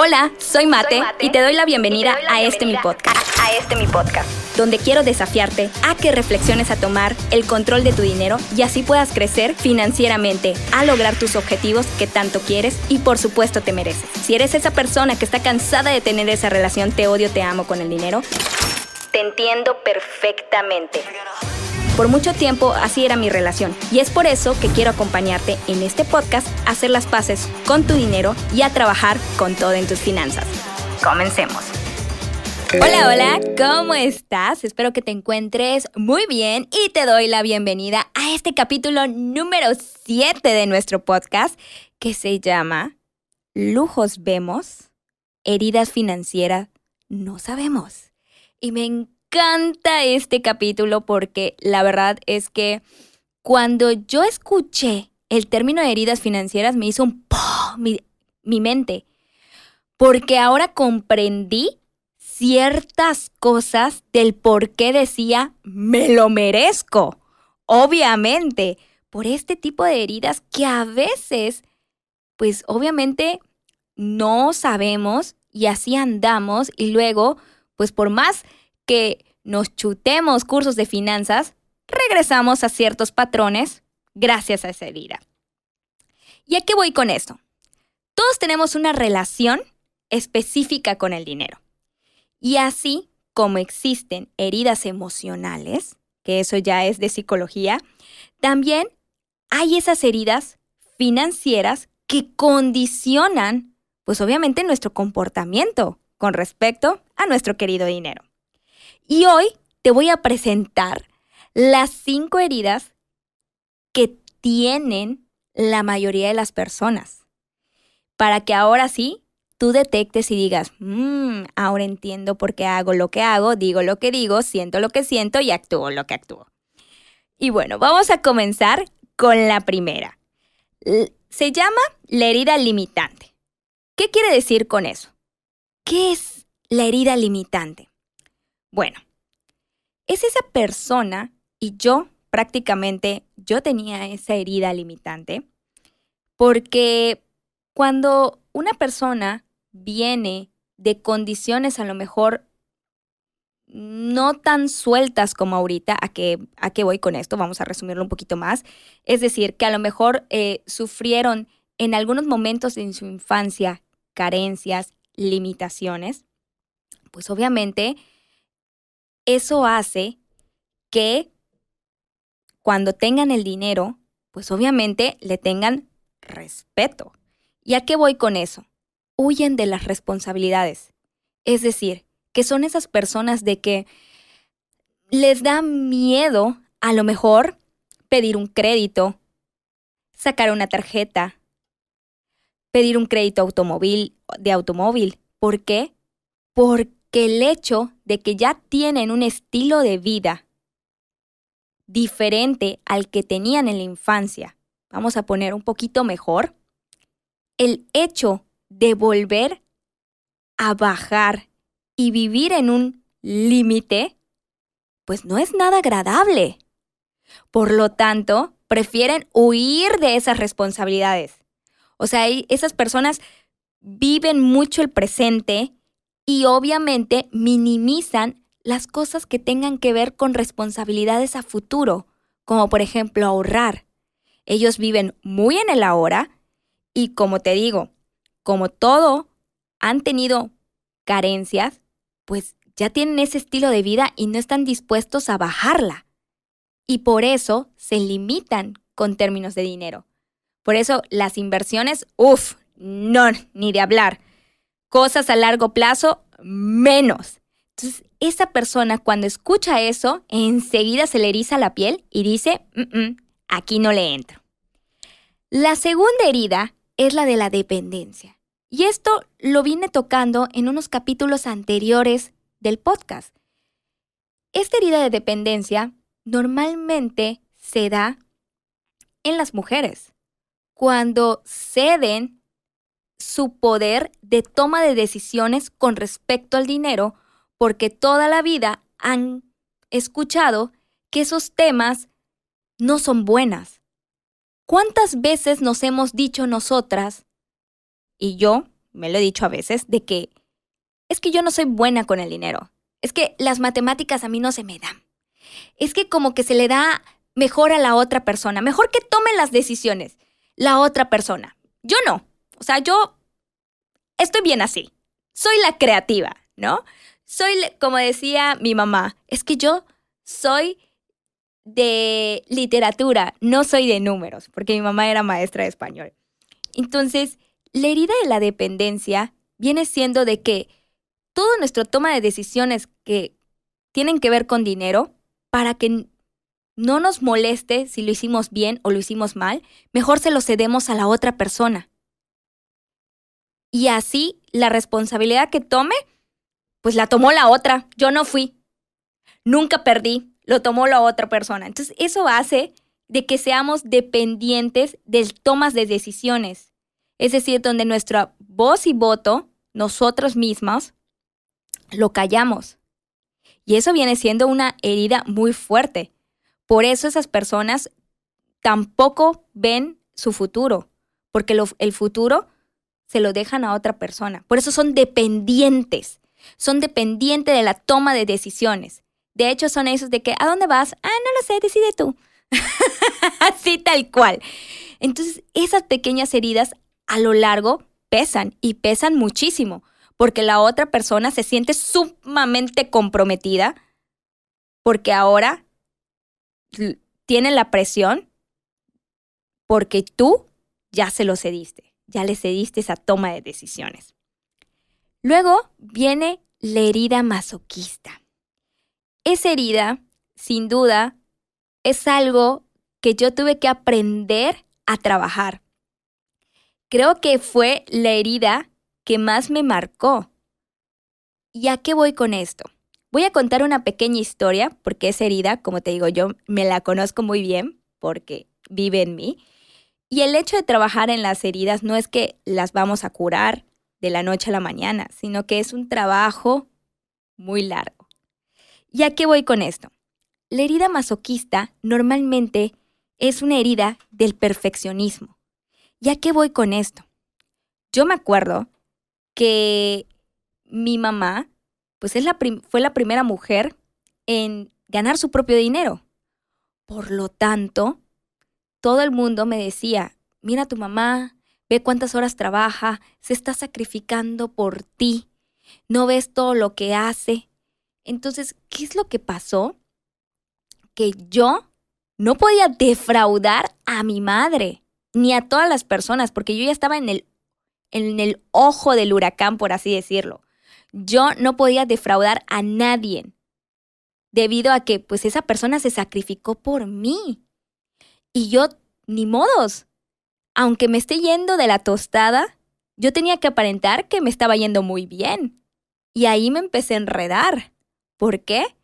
Hola, soy Mate, y te doy la bienvenida, a este mi podcast. A, este mi podcast. Donde quiero desafiarte a que reflexiones a tomar el control de tu dinero y así puedas crecer financieramente, a lograr tus objetivos que tanto quieres y por supuesto te mereces. Si eres esa persona que está cansada de tener esa relación te odio, te amo con el dinero, te entiendo perfectamente. Por mucho tiempo así era mi relación y es por eso que quiero acompañarte en este podcast a hacer las paces con tu dinero y a trabajar con todo en tus finanzas. Comencemos. Hola, hola, ¿cómo estás? Espero que te encuentres muy bien y te doy la bienvenida a este capítulo número 7 de nuestro podcast que se llama Lujos vemos, heridas financieras no sabemos. Y me encanta encanta este capítulo porque la verdad es que cuando yo escuché el término de heridas financieras me hizo un mi, mi mente. Porque ahora comprendí ciertas cosas del por qué decía me lo merezco. Obviamente, por este tipo de heridas que a veces, pues obviamente no sabemos y así andamos y luego, pues por más que nos chutemos cursos de finanzas, regresamos a ciertos patrones gracias a esa herida. ¿Y a qué voy con esto? Todos tenemos una relación específica con el dinero. Y así como existen heridas emocionales, que eso ya es de psicología, también hay esas heridas financieras que condicionan, pues obviamente, nuestro comportamiento con respecto a nuestro querido dinero. Y hoy te voy a presentar las cinco heridas que tienen la mayoría de las personas. Para que ahora sí tú detectes y digas, mmm, ahora entiendo por qué hago lo que hago, digo lo que digo, siento lo que siento y actúo lo que actúo. Y bueno, vamos a comenzar con la primera. Se llama la herida limitante. ¿Qué quiere decir con eso? ¿Qué es la herida limitante? Bueno, es esa persona y yo prácticamente, yo tenía esa herida limitante porque cuando una persona viene de condiciones a lo mejor no tan sueltas como ahorita, ¿a qué, a voy con esto? Vamos a resumirlo un poquito más. Es decir, que a lo mejor eh, sufrieron en algunos momentos en su infancia carencias, limitaciones, pues obviamente eso hace que cuando tengan el dinero, pues obviamente le tengan respeto. ¿Y a qué voy con eso? Huyen de las responsabilidades. Es decir, que son esas personas de que les da miedo a lo mejor pedir un crédito, sacar una tarjeta, pedir un crédito automóvil, de automóvil. ¿Por qué? Porque que el hecho de que ya tienen un estilo de vida diferente al que tenían en la infancia, vamos a poner un poquito mejor, el hecho de volver a bajar y vivir en un límite, pues no es nada agradable. Por lo tanto, prefieren huir de esas responsabilidades. O sea, esas personas viven mucho el presente y obviamente minimizan las cosas que tengan que ver con responsabilidades a futuro, como por ejemplo ahorrar. Ellos viven muy en el ahora y como te digo, como todo han tenido carencias, pues ya tienen ese estilo de vida y no están dispuestos a bajarla. Y por eso se limitan con términos de dinero. Por eso las inversiones, uff, no, ni de hablar cosas a largo plazo, menos. Entonces, esa persona cuando escucha eso, enseguida se le eriza la piel y dice, aquí no le entro. La segunda herida es la de la dependencia. Y esto lo vine tocando en unos capítulos anteriores del podcast. Esta herida de dependencia normalmente se da en las mujeres, cuando ceden su poder de toma de decisiones con respecto al dinero, porque toda la vida han escuchado que esos temas no son buenas. ¿Cuántas veces nos hemos dicho nosotras, y yo me lo he dicho a veces, de que es que yo no soy buena con el dinero. Es que las matemáticas a mí no se me dan. Es que como que se le da mejor a la otra persona, mejor que tome las decisiones la otra persona. Yo no. O sea, yo estoy bien así. Soy la creativa, ¿no? Soy, como decía mi mamá, es que yo soy de literatura, no soy de números, porque mi mamá era maestra de español. Entonces, la herida de la dependencia viene siendo de que todo nuestro toma de decisiones que tienen que ver con dinero, para que no nos moleste si lo hicimos bien o lo hicimos mal, mejor se lo cedemos a la otra persona. Y así la responsabilidad que tome, pues la tomó la otra, yo no fui. Nunca perdí, lo tomó la otra persona. Entonces eso hace de que seamos dependientes del tomas de decisiones. Es decir, donde nuestra voz y voto, nosotros mismos, lo callamos. Y eso viene siendo una herida muy fuerte. Por eso esas personas tampoco ven su futuro, porque el futuro se lo dejan a otra persona. Por eso son dependientes. Son dependientes de la toma de decisiones. De hecho, son esos de que, ¿a dónde vas? Ah, no lo sé, decide tú. Así tal cual. Entonces, esas pequeñas heridas a lo largo pesan y pesan muchísimo, porque la otra persona se siente sumamente comprometida, porque ahora tiene la presión, porque tú ya se lo cediste, ya le cediste esa toma de decisiones. Luego viene la herida masoquista. Esa herida, sin duda, es algo que yo tuve que aprender a trabajar. Creo que fue la herida que más me marcó. ¿Y a qué voy con esto? Voy a contar una pequeña historia, porque esa herida, como te digo, yo me la conozco muy bien, porque vive en mí. Y el hecho de trabajar en las heridas no es que las vamos a curar de la noche a la mañana, sino que es un trabajo muy largo. ¿Y a qué voy con esto? La herida masoquista normalmente es una herida del perfeccionismo. ¿Y a qué voy con esto? Yo me acuerdo que mi mamá, pues es la fue la primera mujer en ganar su propio dinero. Por lo tanto, todo el mundo me decía, mira a tu mamá, ve cuántas horas trabaja, se está sacrificando por ti, no ves todo lo que hace, entonces, ¿qué es lo que pasó? Que yo no podía defraudar a mi madre, ni a todas las personas, porque yo ya estaba en el, en el ojo del huracán, por así decirlo. Yo no podía defraudar a nadie, debido a que pues esa persona se sacrificó por mí. Y yo, ni modos, aunque me esté yendo de la tostada, yo tenía que aparentar que me estaba yendo muy bien. Y ahí me empecé a enredar. ¿Por qué?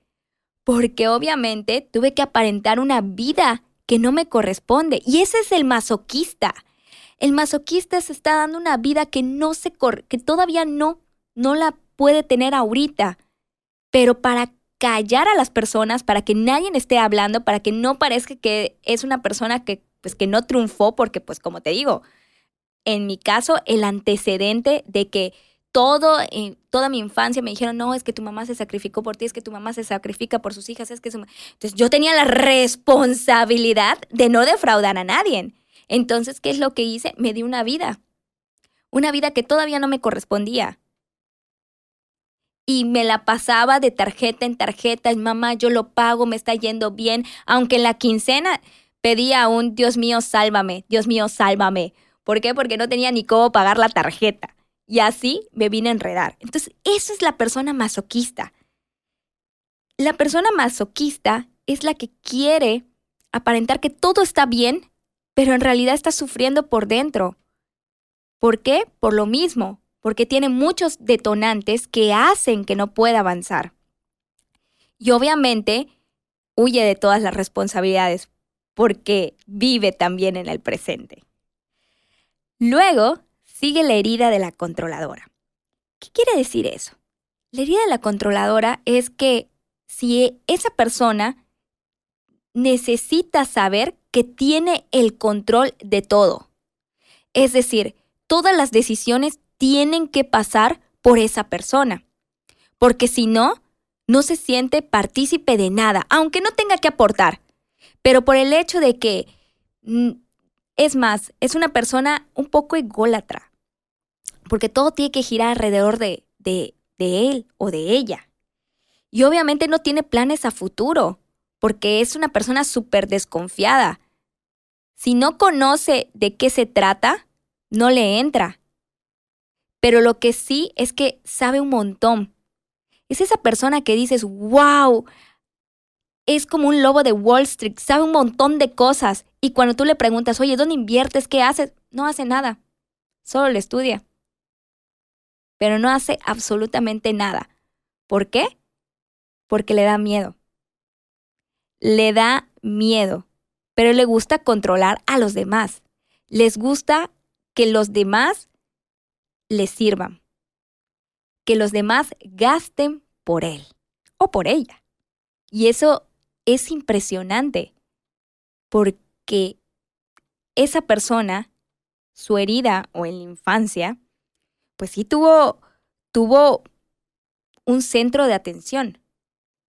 Porque obviamente tuve que aparentar una vida que no me corresponde. Y ese es el masoquista. El masoquista se está dando una vida que no se que todavía no no la puede tener ahorita. Pero para callar a las personas, para que nadie esté hablando, para que no parezca que es una persona que pues que no triunfó porque pues como te digo, en mi caso el antecedente de que todo, en toda mi infancia me dijeron, no, es que tu mamá se sacrificó por ti, es que tu mamá se sacrifica por sus hijas, es que Entonces yo tenía la responsabilidad de no defraudar a nadie. Entonces, ¿qué es lo que hice? Me di una vida, una vida que todavía no me correspondía. Y me la pasaba de tarjeta en tarjeta, mamá, yo lo pago, me está yendo bien, aunque en la quincena pedía un, Dios mío, sálvame, Dios mío, sálvame. ¿Por qué? Porque no tenía ni cómo pagar la tarjeta. Y así me vine a enredar. Entonces, esa es la persona masoquista. La persona masoquista es la que quiere aparentar que todo está bien, pero en realidad está sufriendo por dentro. ¿Por qué? Por lo mismo, porque tiene muchos detonantes que hacen que no pueda avanzar. Y obviamente huye de todas las responsabilidades, porque vive también en el presente. Luego sigue la herida de la controladora. ¿Qué quiere decir eso? La herida de la controladora es que si esa persona necesita saber que tiene el control de todo, es decir, todas las decisiones tienen que pasar por esa persona. Porque si no, no se siente partícipe de nada, aunque no tenga que aportar. Pero por el hecho de que, mm, es más, es una persona un poco ególatra, porque todo tiene que girar alrededor de, de, de él o de ella. Y obviamente no tiene planes a futuro, porque es una persona súper desconfiada. Si no conoce de qué se trata, no le entra. Pero lo que sí es que sabe un montón. Es esa persona que dices, wow, es como un lobo de Wall Street, sabe un montón de cosas. Y cuando tú le preguntas, oye, ¿dónde inviertes? ¿Qué haces? No hace nada, solo le estudia. Pero no hace absolutamente nada. ¿Por qué? Porque le da miedo. Le da miedo, pero le gusta controlar a los demás. Les gusta que los demás les sirvan. Que los demás gasten por él o por ella. Y eso es impresionante porque esa persona, su herida o en la infancia, pues sí tuvo, tuvo un centro de atención.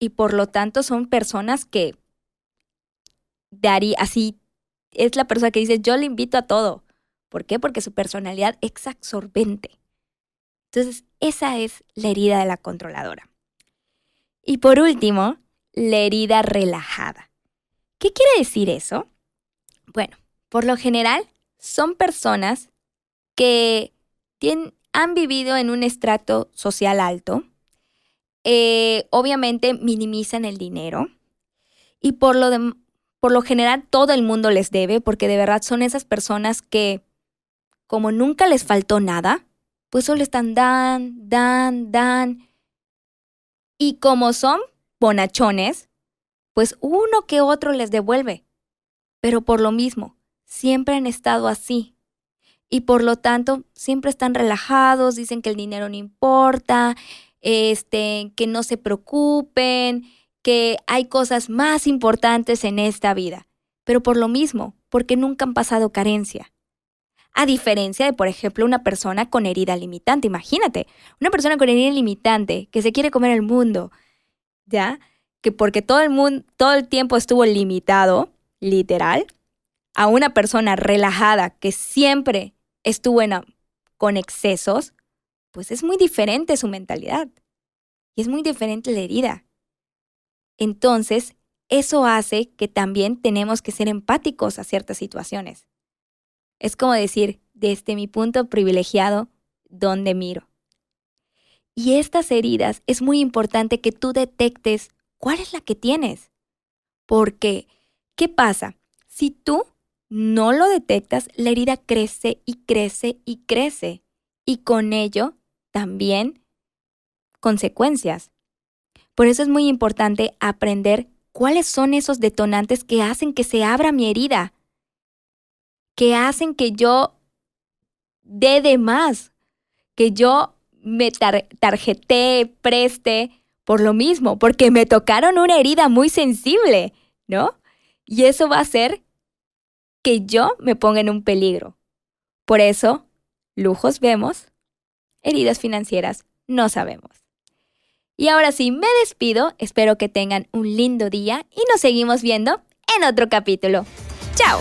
Y por lo tanto son personas que daría, así, es la persona que dice, yo le invito a todo. ¿Por qué? Porque su personalidad es absorbente. Entonces, esa es la herida de la controladora. Y por último, la herida relajada. ¿Qué quiere decir eso? Bueno, por lo general son personas que han vivido en un estrato social alto, eh, obviamente minimizan el dinero y por lo, por lo general todo el mundo les debe porque de verdad son esas personas que como nunca les faltó nada, pues solo están dan, dan, dan. Y como son bonachones, pues uno que otro les devuelve. Pero por lo mismo, siempre han estado así. Y por lo tanto, siempre están relajados, dicen que el dinero no importa, este, que no se preocupen, que hay cosas más importantes en esta vida. Pero por lo mismo, porque nunca han pasado carencia. A diferencia de, por ejemplo, una persona con herida limitante. Imagínate, una persona con herida limitante que se quiere comer el mundo, ¿ya? Que porque todo el mundo, todo el tiempo estuvo limitado, literal, a una persona relajada que siempre estuvo con excesos, pues es muy diferente su mentalidad. Y es muy diferente la herida. Entonces, eso hace que también tenemos que ser empáticos a ciertas situaciones. Es como decir, desde mi punto privilegiado, ¿dónde miro? Y estas heridas es muy importante que tú detectes cuál es la que tienes. Porque, ¿qué pasa? Si tú no lo detectas, la herida crece y crece y crece. Y con ello también consecuencias. Por eso es muy importante aprender cuáles son esos detonantes que hacen que se abra mi herida, que hacen que yo dé de más, que yo me tarjeté, preste por lo mismo, porque me tocaron una herida muy sensible, ¿no? Y eso va a hacer que yo me ponga en un peligro. Por eso, lujos vemos, heridas financieras no sabemos. Y ahora sí, me despido, espero que tengan un lindo día y nos seguimos viendo en otro capítulo. ¡Chao!